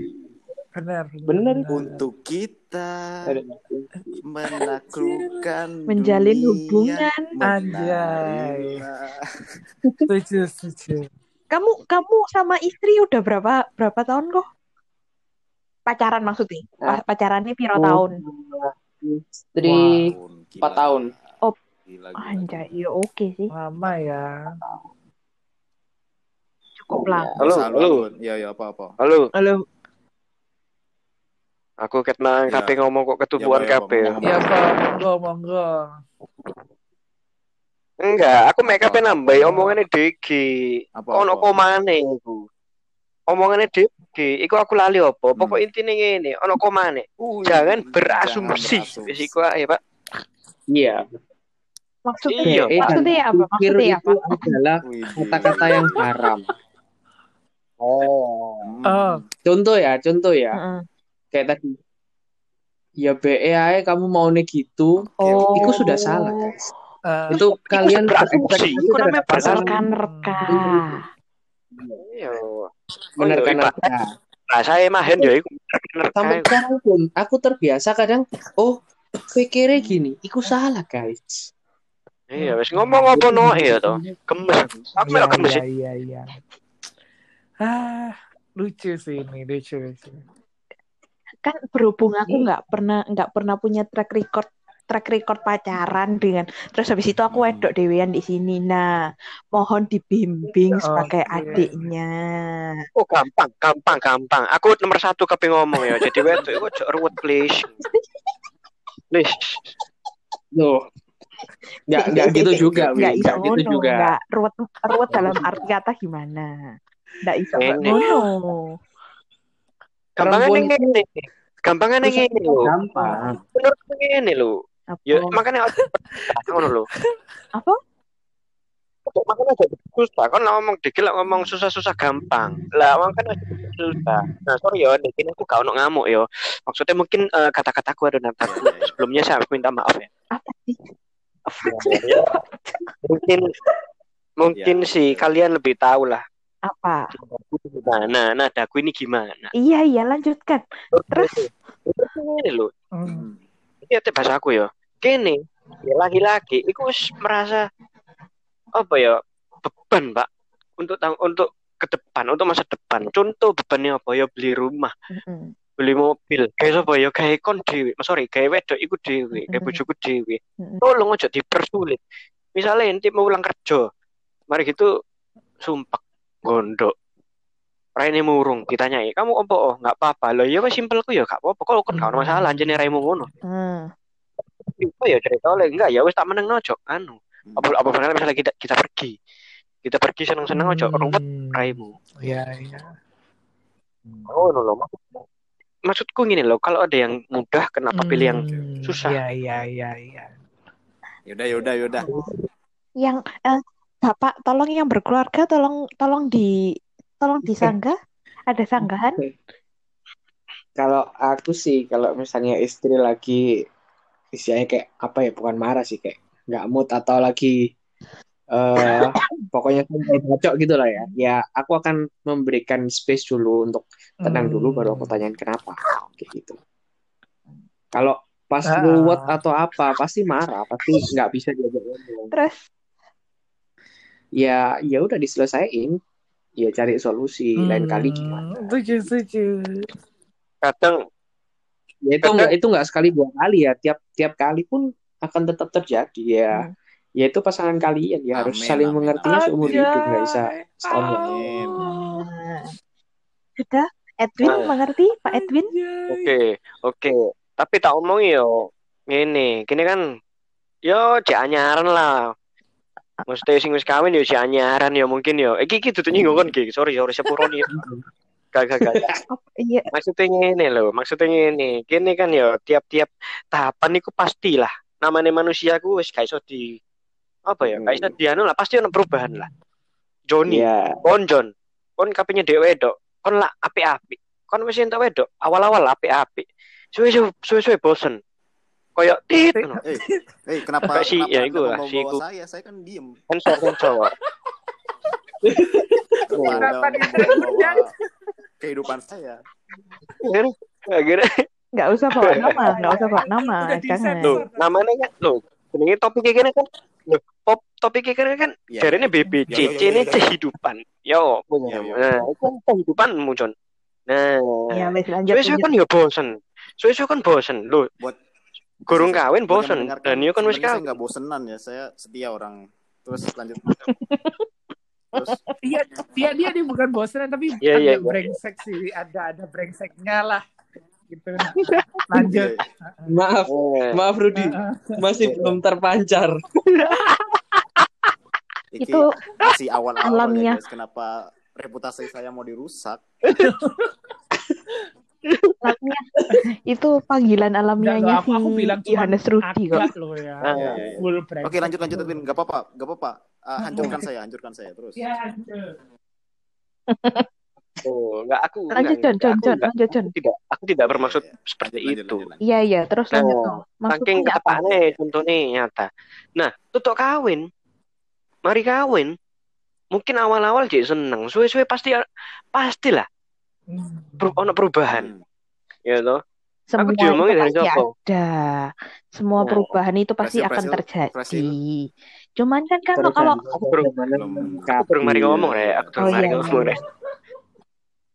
S3: benar
S5: Benar.
S1: untuk kita
S5: kunci.
S1: menaklukkan
S2: Menjalin
S1: dunia.
S2: hubungan.
S3: Anjay. Setuju setuju
S2: Kamu kamu sama istri udah berapa berapa tahun kok? Pacaran maksudnya? Pa- pacarannya piro?
S5: Istri
S1: Tahun, gila.
S5: empat tahun.
S2: Oh.
S1: Gila, gila,
S2: Anjay,
S1: gila.
S2: ya oke sih.
S3: lama ya
S2: Cukup lama.
S4: Halo, halo.
S1: Iya, iya, apa-apa.
S4: halo,
S2: Halo.
S4: aku ket nang
S1: Ya.
S4: kabeh ngomong kok ketubuhan
S1: Ya, Pak, ya. Pak,
S3: ya monggo monggo
S4: Enggak, aku make up nambah omongane DG.
S1: Apa,
S4: Ono
S1: apa?
S4: komane iku. Omongane DG, iku aku lali apa? Pokok intine ngene, ono komane.
S1: Wih,
S4: Jangan berasumsi.
S1: berasumsi.
S4: Wis iku ae, Pak.
S5: Iya.
S2: Maksudnya
S4: Iya.
S2: Maksudnya apa? Maksudnya apa?
S5: itu adalah kata-kata yang haram.
S4: Oh.
S1: Hmm.
S3: oh
S5: Contoh ya, contoh ya. Kayak tadi. Ya BE ae kamu maunya gitu,
S2: Oh.
S5: itu sudah salah, guys.
S3: uh,
S5: Itu kalian
S4: berasumsi.
S5: berekspektasi
S4: Iku namanya
S5: terhadap pasangan
S4: Iya.
S5: menerka-nerka.
S4: Nah, saya mahen ya iku nerka.
S5: Sampai sekarang pun aku terbiasa kadang, oh pikirnya gini, itu salah guys.
S4: Iya, wis ngomong apa no ya to. Gemes. Apa
S3: iya
S4: ya gemes?
S3: iya iya iya ah lucu sih ini lucu lucu
S2: Kan berhubung aku nggak pernah nggak pernah punya track record track record pacaran dengan terus habis itu aku wedok dewean di sini. Nah, mohon dibimbing sebagai
S3: Oke.
S2: adiknya.
S4: Oh, gampang, gampang, gampang. Aku nomor satu kepe ngomong ya. Jadi wedok ojo ruwet please. Please.
S5: Loh. Nggak, nggak gitu juga.
S2: Nggak
S5: gitu
S2: ngono,
S5: juga.
S2: nggak ruwet ruwet dalam arti kata gimana? Nggak iso
S4: Ini.
S2: ngono.
S4: Gampangnya ngene. Gampangnya lho.
S5: Gampang.
S4: Menurut ngene lho.
S2: Apa?
S4: Ya makanya ngono lho.
S2: Apa?
S4: Makanya aja susah. Kan ngomong dikit lah ngomong susah-susah gampang. Lah makanya aja susah. Nah, sorry ya, ini aku gak ono ngamuk ya. Maksudnya mungkin eh, kata-kataku ada nafas. Sebelumnya saya minta maaf ya.
S2: Apa sih?
S4: Ya, mungkin mungkin
S1: Ya,
S4: sih kalian lebih tahu lah
S2: Apa?
S4: gimana nadaku ini gimana
S2: Iya iya lanjutkan. Terus
S4: Terus ini loh
S3: Hmm.
S4: Ini ate bahasa aku ya. Kene ya laki-laki wis merasa apa ya beban pak. Untuk untuk ke depan untuk masa depan. Contoh bebannya apa ya beli rumah
S2: Mm-mm.
S4: beli mobil. Kayak apa ya kayak kon dewi sorry kayak wedok iku dewi kayak bojoku dewi
S2: Mm-mm.
S4: tolong aja dipersulit. Misalnya nanti mau ulang kerja mari gitu sumpah gondok Raine murung ditanyai kamu apa oh nggak apa-apa loh ya wes simpelku ya gak apa-apa kalau kan gak masalah anjene raimu ngono
S2: Hmm.
S4: oh ya cerita oleh enggak ya wes tak meneng nojo anu apa apa benar misalnya kita kita pergi kita pergi seneng-seneng ojo rumput
S3: Hmm.
S4: raimu
S3: Iya, iya.
S4: oh no loh maksudku, maksudku gini loh kalau ada yang mudah kenapa pilih yang
S3: Hmm.
S4: susah?
S3: Iya, iya, iya, iya.
S1: Yaudah, yaudah, yaudah.
S2: Yang eh, Bapak tolong yang berkeluarga tolong tolong di tolong disanggah. Ada sanggahan?
S5: Kalau aku sih, kalau misalnya istri lagi istilahnya kayak apa ya, bukan marah sih kayak nggak mood atau lagi eh pokoknya sampai bacok gitu lah ya. Ya aku akan memberikan space dulu untuk tenang dulu baru aku tanyain kenapa kayak gitu. Kalau pas
S3: Ah.
S5: ruwet atau apa pasti marah pasti nggak bisa diajak ngomong
S2: Terus
S5: ya ya udah diselesain ya cari solusi lain kali gimana
S3: Hmm, Setuju, setuju.
S4: kadang
S5: ya itu nggak itu nggak sekali dua kali ya tiap tiap kali pun akan tetap terjadi ya
S2: Hmm.
S5: ya itu pasangan kalian ya harus
S1: Amin,
S5: saling
S1: amin,
S5: mengertinya seumur hidup nggak bisa setahun
S2: sudah Edwin
S4: Nah.
S2: mengerti Pak Edwin?
S4: Oke, oke. Tapi tak omong yo, ngene, kini kan, yo cek anyaran lah. Maksudnya sing wis kawin yo cek anyaran yo mungkin yo. Iki iki dudu nyinggung kan iki. Sorry, sorry sepuroni yo. Gak gak gak.
S2: Iya
S4: Maksudnya ngene lho, maksudnya ngene. Kini kan yo tiap-tiap tahapan iku pastilah. Namanya manusia ku wis gak iso di apa ya? Gak iso dianu lah, pasti ono perubahan lah. Joni,
S5: ya
S4: kon Jon, kon kapenya dewe wedok, kon lah apik-apik. Kon wis entuk wedok, awal-awal. Suwe-suwe suwe-suwe bosen. Koyok tit.
S1: Eh, eh kenapa
S4: Enggak sih,
S1: kenapa
S4: ya itu lah, si iku.
S1: saya? Saya kan diem.
S4: Sensor sensor.
S1: Kenapa
S3: Kenapa dia
S1: kehidupan saya?
S4: Akhirnya
S2: nggak usah bawa nama nggak usah bawa nama jangan.
S4: Loh, namanya kan loh, jenenge topiknya gini kan. Loh, pop topiknya gini kan
S1: Ya,
S4: jarene
S1: ya,
S4: BBC,
S1: ya, ya, ya,
S4: ini
S1: ya.
S4: kehidupan. Yo, punya.
S1: Ya, ya.
S4: Nah, itu kan kehidupan Jon. Nah,
S2: ya wes lanjut
S4: kan ya bosen. Suwe-suwe kan bosen. Loh,
S1: Buat
S4: gurung
S1: Saya-
S4: kawin bosen. Dan iya kan wis
S1: saya
S4: kawin.
S1: nggak bosenan ya. Saya setia orang. Terus lanjut. Terus
S3: Iya, dia dia dia bukan bosan tapi
S4: Iya, iya,
S3: agak
S4: iya.
S3: brengsek sih. Ada ada brengseknya lah. Gitu. Lanjut.
S5: maaf
S4: Eh,
S5: maaf Rudi masih belum terpancar
S1: iki
S2: Itu
S1: masih awal-awal
S2: alamnya.
S1: ya guys. Kenapa reputasi saya mau dirusak?
S2: Alamnya itu panggilan alamiahnya
S3: loh, aku,
S2: si
S3: bilang
S2: Yohanes Rudi kok
S3: loh ya.
S4: Ah.
S3: Full brengsek.
S1: Oke lanjut lanjut Edwin. Gak apa-apa, gak apa-apa. Ah, hancurkan saya, hancurkan saya terus.
S3: Ya,
S4: oh, enggak aku
S2: lanjut
S4: enggak,
S2: John John
S4: aku
S2: John
S4: enggak,
S2: lanjut John
S4: aku tidak aku tidak bermaksud
S1: Iya, iya.
S4: seperti
S1: Lanjut,
S4: itu.
S2: iya iya terus
S4: Nah,
S2: lanjut no.
S4: Saking ketepaknya contohnya nyata. Nah, tutuk kawin. Mari kawin. Mungkin awal-awal jadi seneng. Suwe-suwe pasti pastilah. Per, ono perubahan.
S1: Hmm.
S4: Ya toh.
S2: semua
S4: Aku
S2: itu
S4: dari
S2: pasti
S4: siapa?
S2: ada semua
S4: Oh.
S2: perubahan itu pasti akan terjadi cuman kan kalau kalau
S5: tergantung
S4: Belum.
S1: Belum.
S4: Aku baru mari ngomong ya. Aku baru
S2: Oh,
S4: mari
S2: iya,
S4: ngomong deh.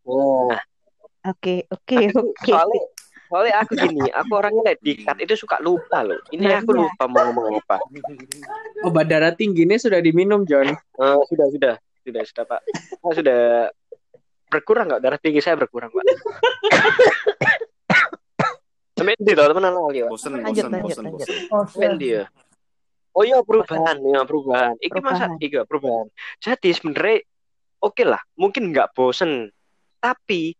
S5: oh
S2: oke oke
S4: Aku-
S2: oke
S4: Soalnya aku gini, aku orangnya lek dikat itu suka lupa loh. Ini
S2: Nah,
S4: aku
S2: iya.
S4: lupa mau ngomong apa.
S5: obat darah tingginya sudah diminum John
S4: Eh, sudah sudah sudah sudah Pak. Oh, sudah berkurang nggak darah tinggi saya berkurang Pak. Sampai di tahu teman lagi Pak.
S1: Bosen,
S2: Lanjut,
S1: bosen,
S2: lanjut,
S1: bosen,
S2: lanjut.
S1: bosen.
S3: Oh,
S4: Sampai dia. Oh iya perubahan, ya perubahan. Iki masa iya perubahan. Jadi sebenarnya oke lah, mungkin nggak bosen, tapi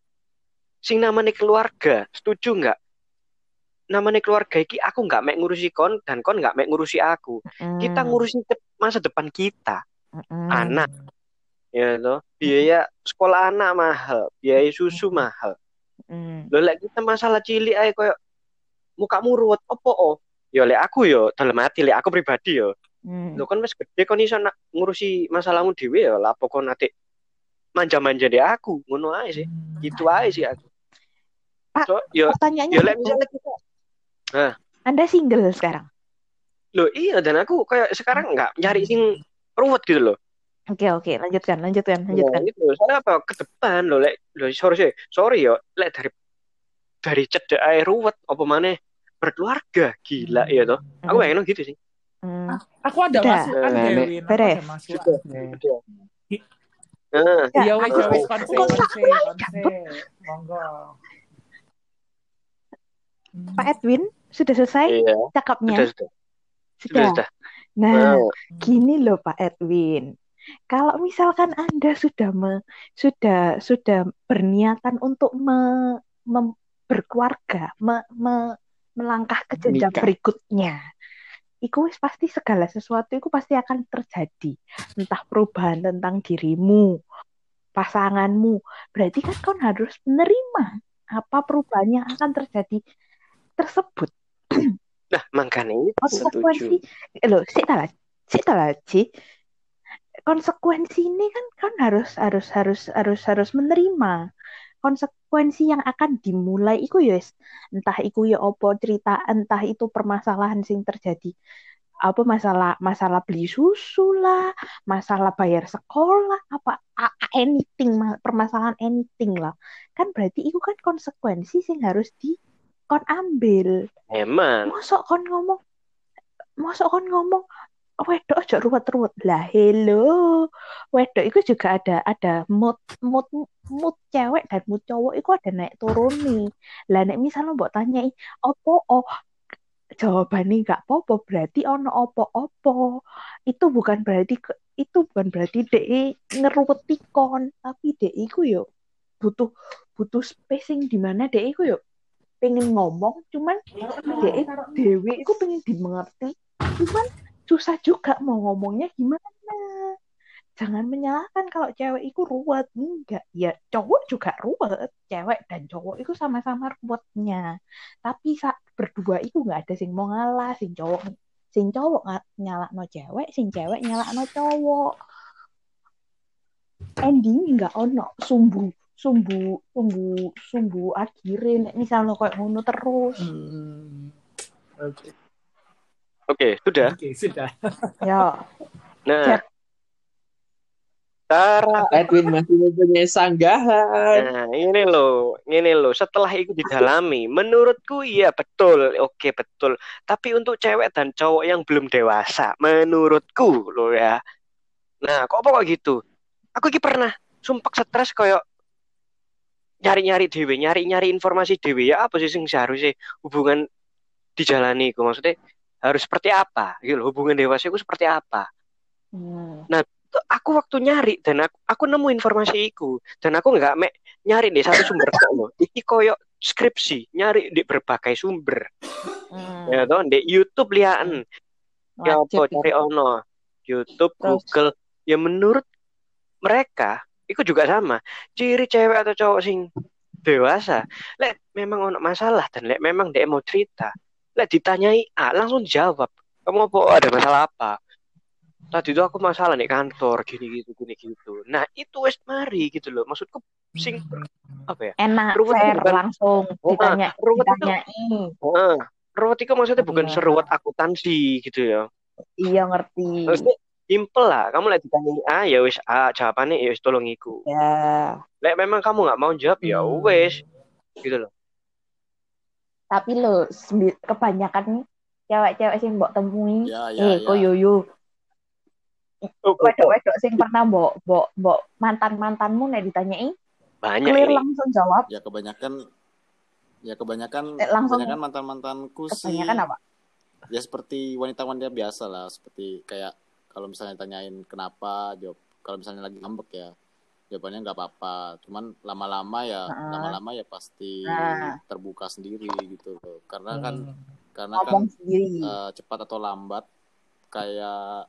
S4: sing namanya keluarga, setuju nggak? Namanya keluarga iki aku nggak mek ngurusi kon dan kon nggak mek ngurusi aku. Kita
S2: Hmm,
S4: ngurusi masa depan kita,
S2: mm-mm.
S4: anak, ya toh. Biaya sekolah anak mahal, biaya susu mahal.
S2: Mm.
S4: Lho lek kita masalah cilik ae koyo mukamu ruwet opo oh? Ya lek aku yo dalam hati lek aku pribadi yo.
S2: Mm.
S4: Lho kan wis gede kon iso nak ngurusi masalahmu dhewe ya lah pokok nanti manja-manja di aku ngono ae sih. Gitu ae sih aku.
S2: Pak,
S4: So, yo
S2: pertanyaannya
S4: yo lek misalnya kita
S2: Anda single sekarang
S4: Loh iya dan aku kayak sekarang nggak nyari sing ruwet gitu loh.
S2: Oke oke lanjutkan lanjutkan
S4: Ya,
S2: lanjutkan
S4: itu soalnya apa ke depan loh lek loh sorry sorry, sorry yo lek dari dari cedek ae ruwet apa mana berkeluarga gila ya toh. Aku pengen gitu sih.
S2: Mm.
S3: Aku ada
S2: Udah.
S3: masukan
S5: Nah,
S3: Dewin. Aku
S2: beres.
S3: ada masukan.
S4: Nah,
S2: Ya,
S3: Iya ya konse
S2: Kok
S3: konse
S2: salah,
S3: konse. Monggo. Hmm.
S2: Pak Edwin sudah selesai
S4: iya,
S2: cakapnya
S4: sudah sudah. Sudah,
S2: sudah
S4: sudah.
S2: nah
S4: Nah,
S2: Gini loh Pak Edwin, kalau misalkan Anda sudah me- sudah sudah berniatan untuk me- mem- berkeluarga, me- me- melangkah ke jenjang berikutnya, itu wis pasti segala sesuatu itu pasti akan terjadi, entah perubahan tentang dirimu, pasanganmu, berarti kan kau harus menerima apa perubahan yang akan terjadi tersebut.
S4: nah makanya itu
S2: konsekuensi loh lah sih lah Ci. Konsekuensi ini kan kan harus harus harus harus harus menerima. Konsekuensi yang akan dimulai iku ya entah iku ya opo cerita entah itu permasalahan sing terjadi. Apa masalah masalah beli susu lah masalah bayar sekolah apa anything ma- permasalahan anything lah. Kan berarti itu kan konsekuensi sing harus di kon ambil.
S4: Emang.
S2: mosok kon ngomong mosok kon ngomong wedok aja ruwet-ruwet. Lah hello. Wedok itu juga ada ada mood mood mood cewek dan mood cowok itu ada naik turun nih lah nek misalnya mbok tanyai opo oh? Jawabannya nggak apa-apa berarti ono opo-opo. Itu bukan berarti itu bukan berarti DE ngeruweti kon tapi DE ku yo butuh butuh spacing di mana DE ku yo pengen ngomong cuman DE dewe itu pengen dimengerti. Cuman susah juga mau ngomongnya gimana? Jangan menyalahkan kalau cewek itu ruwet. Enggak ya cowok juga ruwet. Cewek dan cowok itu sama-sama ruwetnya. Tapi saat berdua itu nggak ada sing mau ngalah sing cowok sing cowok nyala no cewek sing cewek nyala no cowok. Ending nggak ono. Sumbu sumbu sumbu sumbu akhirnya nek misalnya kayak ngono terus.
S3: Hmm. Oke,
S4: Oke, sudah.
S3: Oke, sudah.
S2: ya
S4: Nah, cara
S5: Edwin masih mempunyai sanggahan.
S4: Nah, ini loh, ini loh. Setelah itu didalami, menurutku iya betul, oke betul. Tapi untuk cewek dan cowok yang belum dewasa, menurutku loh ya. Nah, kok kok gitu? Aku ki pernah sumpah stres koyo nyari-nyari dewe, nyari-nyari informasi dewe ya apa sih sing seharusnya hubungan dijalani ku maksudnya harus seperti apa? Gitu loh, hubungan dewasa itu seperti apa?
S2: Hmm.
S4: Tuh, aku waktu nyari dan aku, aku nemu informasi itu dan aku nggak mek nyari di satu sumber loh. Iki koyo skripsi nyari di berbagai sumber.
S2: Hmm.
S4: ya toh di YouTube liaan ya apa
S2: Wajib
S4: cari ono? YouTube
S2: Terus?
S4: Google. Ya menurut mereka itu juga sama. Ciri cewek atau cowok sing dewasa lek memang ono masalah dan lek memang dia mau cerita lek ditanyai A langsung jawab kamu apa? Ada masalah apa? Tadi itu aku masalah nih kantor gini gitu gini gitu. Nah itu wes mari gitu loh. Maksudku sing apa ya?
S2: Enak
S4: Ruwet itu
S2: fair
S4: bukan-
S2: langsung
S4: Oh,
S2: ditanya
S4: ruwet itu-
S2: ditanyai.
S4: Heeh. ruwet itu maksudnya bukan
S2: Iya.
S4: seruwet akuntansi gitu ya?
S2: Iya ngerti.
S4: Maksudnya simple lah kamu lagi ditanya A ya wes A jawabannya ya wes tolong iku.
S2: Ya
S4: lek memang kamu nggak mau jawab ya
S3: Hmm.
S4: wes gitu loh
S2: tapi lo kebanyakan nih cewek-cewek sing mbok temui.
S1: Ya, ya,
S2: eh
S1: ya.
S2: kok yoyo
S4: Oh,
S2: wedok-wedok sing pernah mbok mbok mbok mantan-mantanmu nek ditanyai
S4: banyak
S2: clear
S4: ini.
S2: langsung jawab.
S1: Ya kebanyakan ya kebanyakan
S2: Eh, langsung-
S1: kebanyakan mantan-mantanku sih.
S2: kebanyakan apa?
S1: Ya seperti wanita-wanita biasa lah seperti kayak kalau misalnya tanyain kenapa jawab kalau misalnya lagi ngambek ya jawabannya nggak apa-apa. Cuman lama-lama ya lama-lama ya pasti
S2: Nah.
S1: terbuka sendiri gitu loh. Karena kan
S3: Hmm.
S1: karena kan
S2: ngomong sendiri.
S1: eh, cepat atau lambat kayak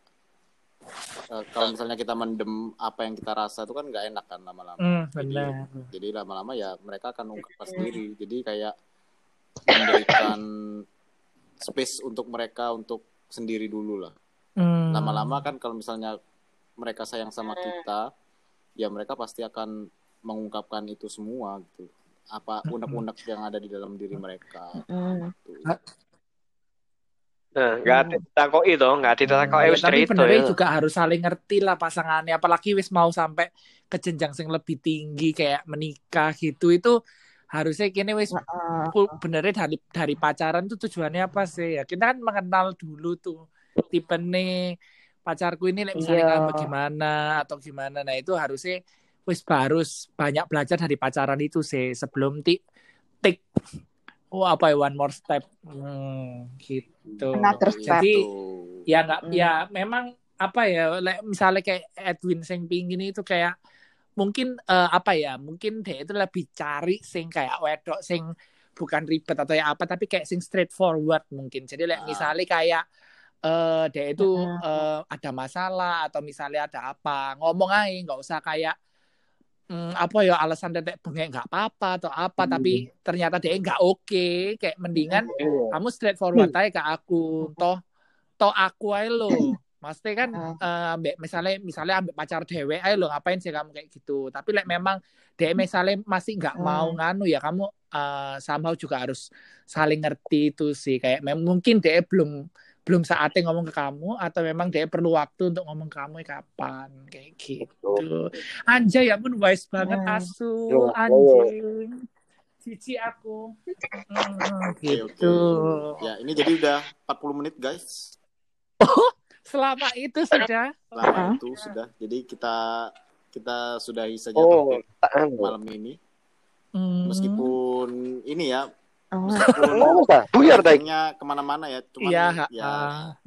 S1: eh, kalau misalnya kita mendem apa yang kita rasa itu kan nggak enak kan lama-lama.
S3: Hmm,
S1: jadi
S3: benar.
S1: jadi lama-lama ya mereka akan ungkapkan sendiri. Jadi kayak memberikan space untuk mereka untuk sendiri dulu lah.
S3: Hmm.
S1: lama-lama kan kalau misalnya mereka sayang sama kita ya mereka pasti akan mengungkapkan itu semua gitu. Apa unek-unek yang ada di dalam diri mereka. Gitu.
S4: nah nggak ada ditakoi toh nggak ditakoi
S3: Ya,
S4: wes
S3: tapi benernya
S4: ya.
S3: juga harus saling ngerti lah pasangannya. Apalagi wis mau sampai ke jenjang sing lebih tinggi kayak menikah gitu itu harusnya kini wis benernya dari dari pacaran tuh tujuannya apa sih? Ya kita kan mengenal dulu tuh tipe nih pacarku ini like, misalnya ngambek gimana atau gimana nah itu harusnya wis harus banyak belajar dari pacaran itu sih sebelum ti tik oh apa ya one more step hmm, gitu. Jadi, ya nggak
S2: Hmm.
S3: ya memang apa ya like, misalnya kayak Edwin sing pingin itu kayak mungkin eh, apa ya mungkin dia itu lebih cari sing kayak wedok sing bukan ribet atau ya apa tapi kayak sing straightforward mungkin jadi like,
S1: Ah.
S3: misalnya kayak eh dia itu eh, ada masalah atau misalnya ada apa ngomong aja nggak usah kayak mm, apa ya alasan tetek bengek nggak apa-apa atau apa
S5: Hmm.
S3: tapi ternyata dia nggak oke kayak mendingan
S4: Iya.
S3: kamu straightforward aja ke aku toh toh aku aja lo Maksudnya kan ambek misalnya misalnya ambek pacar dewe, ayo lo ngapain sih kamu kayak gitu. Tapi like, memang dia misalnya masih nggak
S2: Hmm.
S3: mau nganu ya kamu eh, somehow juga harus saling ngerti itu sih. Kayak mungkin dia belum belum saatnya ngomong ke kamu atau memang dia perlu waktu untuk ngomong ke kamu kapan kayak gitu. Anjay ya pun wise banget
S2: Hmm.
S3: asu
S4: Iya,
S3: anjing. Cici aku. Hmm,
S1: Oke,
S3: gitu.
S1: oke. Ya, ini jadi udah 40 menit, guys.
S3: Selama itu sudah.
S1: Lama
S2: Ah.
S1: itu sudah. Jadi kita kita sudahi saja
S4: Oh,
S1: topik malam ini.
S3: Hmm.
S1: Meskipun ini ya,
S2: Oh,
S1: meskipun
S4: Oh. Buyar dah.
S1: Topiknya ke mana-mana ya, cuman
S3: Iya,
S1: ya
S3: ah,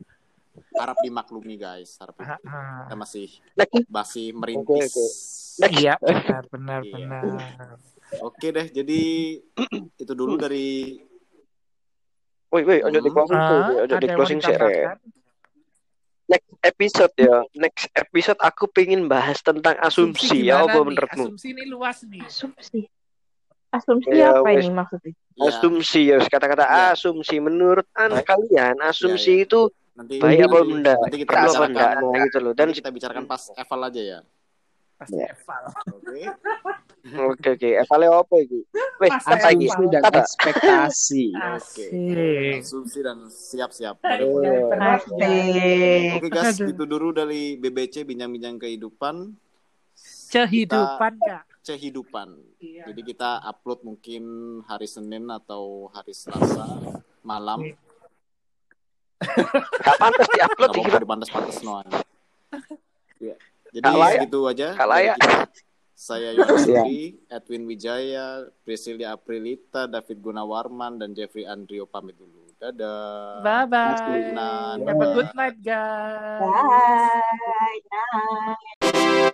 S1: harap dimaklumi guys, harap dimaklumi. kita masih
S4: Next.
S1: masih merintis.
S4: Oke,
S3: Iya, benar, benar,
S1: Iya.
S3: benar.
S1: Oke deh, jadi itu dulu dari
S4: Woi, woi, ojo di
S1: Hmm.
S4: closing tuh,
S3: Ah,
S4: ojo di closing sih. Re.
S3: ditambahkan?
S4: Next episode ya, next episode aku pengen bahas tentang asumsi, ya
S3: gimana
S4: apa menurutmu?
S3: Asumsi ini luas nih.
S2: asumsi. Asumsi
S4: Ya,
S2: apa
S4: wes.
S2: ini maksudnya?
S1: ya,
S4: Asumsi ya, kata-kata
S1: Iya.
S4: asumsi menurut an kalian asumsi
S1: Iya, iya.
S4: itu
S1: nanti
S4: baik apa benda?
S1: nanti kita
S4: Perlu apa enggak?
S1: bicarakan
S4: Nah, gitu loh. Dan
S1: kita bicarakan pas eval aja ya.
S3: Pasti
S4: Iya.
S3: eval.
S1: Oke.
S4: oke oke, evale apa iki? Wes,
S3: Pas
S4: apa?
S5: Asumsi dan
S4: Kata.
S5: ekspektasi.
S1: Oke. Asumsi dan siap-siap. Oke guys, itu dulu dari BBC bincang-bincang kehidupan,
S3: Kehidupan kak.
S1: Kehidupan.
S3: Iya.
S1: Jadi kita upload mungkin hari Senin atau hari Selasa malam.
S4: Gak pantas diupload
S1: Gak
S4: iki,
S1: apa-apa
S4: Pak.
S1: dipantas-pantas no. Ya. Jadi
S4: Gak layak.
S1: segitu aja.
S4: Gak.
S1: Saya Yohanes
S4: Iya.
S1: Budi, Edwin Wijaya, Priscilia Aprilita, David Gunawarman, dan Jeffrey Andrio pamit dulu. Dadah.
S3: Bye bye.
S1: Good night.
S3: Have a good night guys.
S2: Bye. Bye.